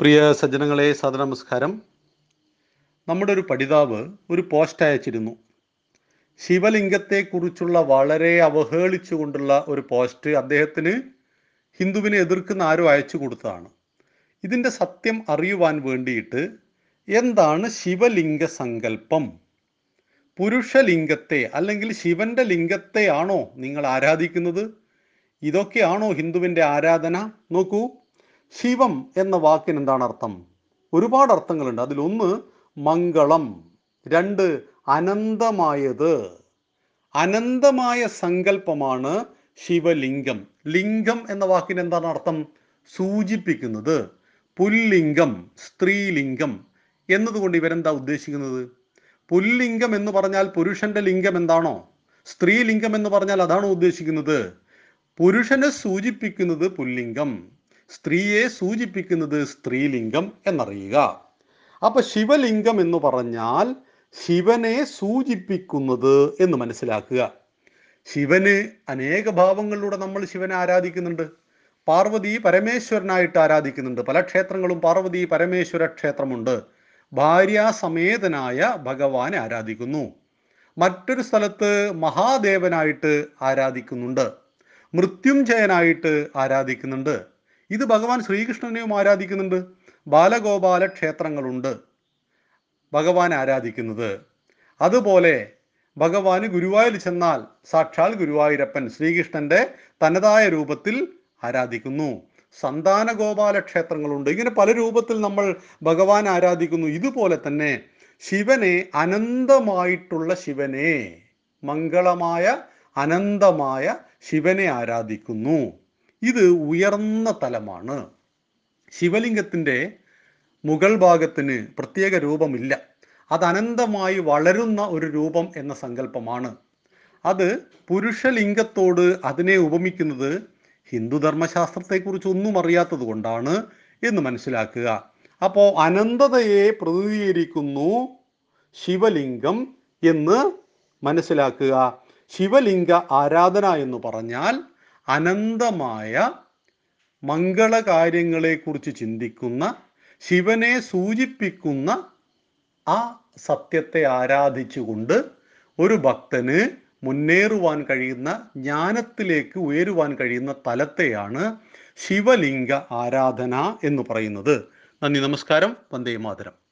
പ്രിയ സജ്ജനങ്ങളെ സദനമസ്കാരം നമ്മുടെ ഒരു പഠിതാവ് ഒരു പോസ്റ്റ് അയച്ചിരുന്നു. ശിവലിംഗത്തെക്കുറിച്ചുള്ള വളരെ അവഹേളിച്ചുകൊണ്ടുള്ള ഒരു പോസ്റ്റ് അദ്ദേഹത്തിന് ഹിന്ദുവിനെ എതിർക്കുന്ന ആരും അയച്ചു കൊടുത്തതാണ്. ഇതിന്റെ സത്യം അറിയുവാൻ വേണ്ടിയിട്ട് എന്താണ് ശിവലിംഗ സങ്കല്പം? പുരുഷലിംഗത്തെ അല്ലെങ്കിൽ ശിവന്റെ ലിംഗത്തെയാണോ നിങ്ങൾ ആരാധിക്കുന്നത്? ഇതൊക്കെയാണോ ഹിന്ദുവിന്റെ ആരാധന? നോക്കൂ. ശിവം എന്ന വാക്കിന് എന്താണ് അർത്ഥം? ഒരുപാട് അർത്ഥങ്ങളുണ്ട്. അതിലൊന്ന് മംഗളം രണ്ട് അനന്തമായത്. അനന്തമായ സങ്കല്പമാണ് ശിവലിംഗം. ലിംഗം എന്ന വാക്കിന് എന്താണ് അർത്ഥം? സൂചിപ്പിക്കുന്നത്. പുല്ലിംഗം സ്ത്രീലിംഗം എന്നതുകൊണ്ട് ഇവരെന്താ ഉദ്ദേശിക്കുന്നത്? പുല്ലിംഗം എന്ന് പറഞ്ഞാൽ പുരുഷന്റെ ലിംഗം എന്താണോ? സ്ത്രീലിംഗം എന്ന് പറഞ്ഞാൽ അതാണോ ഉദ്ദേശിക്കുന്നത്? പുരുഷനെ സൂചിപ്പിക്കുന്നത് പുല്ലിംഗം. സ്ത്രീയെ സൂചിപ്പിക്കുന്നത് സ്ത്രീലിംഗം എന്നറിയുക. അപ്പൊ ശിവലിംഗം എന്ന് പറഞ്ഞാൽ ശിവനെ സൂചിപ്പിക്കുന്നത് എന്ന് മനസ്സിലാക്കുക. ശിവന് അനേക ഭാവങ്ങളിലൂടെ നമ്മൾ ശിവനെ ആരാധിക്കുന്നുണ്ട്. പാർവതി പരമേശ്വരനായിട്ട് ആരാധിക്കുന്നുണ്ട്. പല ക്ഷേത്രങ്ങളും പാർവതി പരമേശ്വര ക്ഷേത്രമുണ്ട്. ഭാര്യാസമേതനായ ഭഗവാനെ ആരാധിക്കുന്നു. മറ്റൊരു സ്ഥലത്ത് മഹാദേവനായിട്ട് ആരാധിക്കുന്നുണ്ട്. മൃത്യുഞ്ജയനായിട്ട് ആരാധിക്കുന്നുണ്ട്. ഇത് ഭഗവാൻ ശ്രീകൃഷ്ണനെയും ആരാധിക്കുന്നുണ്ട്? ബാലഗോപാല ക്ഷേത്രങ്ങളുണ്ട്. ഭഗവാൻ ആരാധിക്കുന്നത്. അതുപോലെ ഭഗവാന് ഗുരുവായൂർ ചെന്നാൽ സാക്ഷാൽ ഗുരുവായൂരപ്പൻ ശ്രീകൃഷ്ണന്റെ തനതായ രൂപത്തിൽ ആരാധിക്കുന്നു. സന്താന ഗോപാല ക്ഷേത്രങ്ങളുണ്ട്. ഇങ്ങനെ പല രൂപത്തിൽ നമ്മൾ ഭഗവാൻ ആരാധിക്കുന്നു. ഇതുപോലെ തന്നെ ശിവനെ അനന്തമായിട്ടുള്ള ശിവനെ മംഗളമായ അനന്തമായ ശിവനെ ആരാധിക്കുന്നു. ഇത് ഉയർന്ന തലമാണ്. ശിവലിംഗത്തിന്റെ മുകൾ ഭാഗത്തിന് പ്രത്യേക രൂപമില്ല. അത് അനന്തമായി വളരുന്ന ഒരു രൂപം എന്ന സങ്കല്പമാണ്. അത് പുരുഷലിംഗത്തോട് അതിനെ ഉപമിക്കുന്നത് ഹിന്ദു ധർമ്മശാസ്ത്രത്തെക്കുറിച്ച് ഒന്നും അറിയാത്തത് കൊണ്ടാണ് എന്ന് മനസ്സിലാക്കുക. അപ്പോൾ അനന്തതയെ പ്രതിനിധീകരിക്കുന്നു ശിവലിംഗം എന്ന് മനസ്സിലാക്കുക. ശിവലിംഗ ആരാധന എന്ന് പറഞ്ഞാൽ അനന്തമായ മംഗളകാര്യങ്ങളെക്കുറിച്ച് ചിന്തിക്കുന്ന ശിവനെ സൂചിപ്പിക്കുന്ന ആ സത്യത്തെ ആരാധിച്ചുകൊണ്ട് ഒരു ഭക്തന് മുന്നേറുവാൻ കഴിയുന്ന ജ്ഞാനത്തിലേക്ക് ഉയരുവാൻ കഴിയുന്ന തലത്തെയാണ് ശിവലിംഗ ആരാധന എന്ന് പറയുന്നത്. നന്ദി നമസ്കാരം. വന്ദേ മാതരം.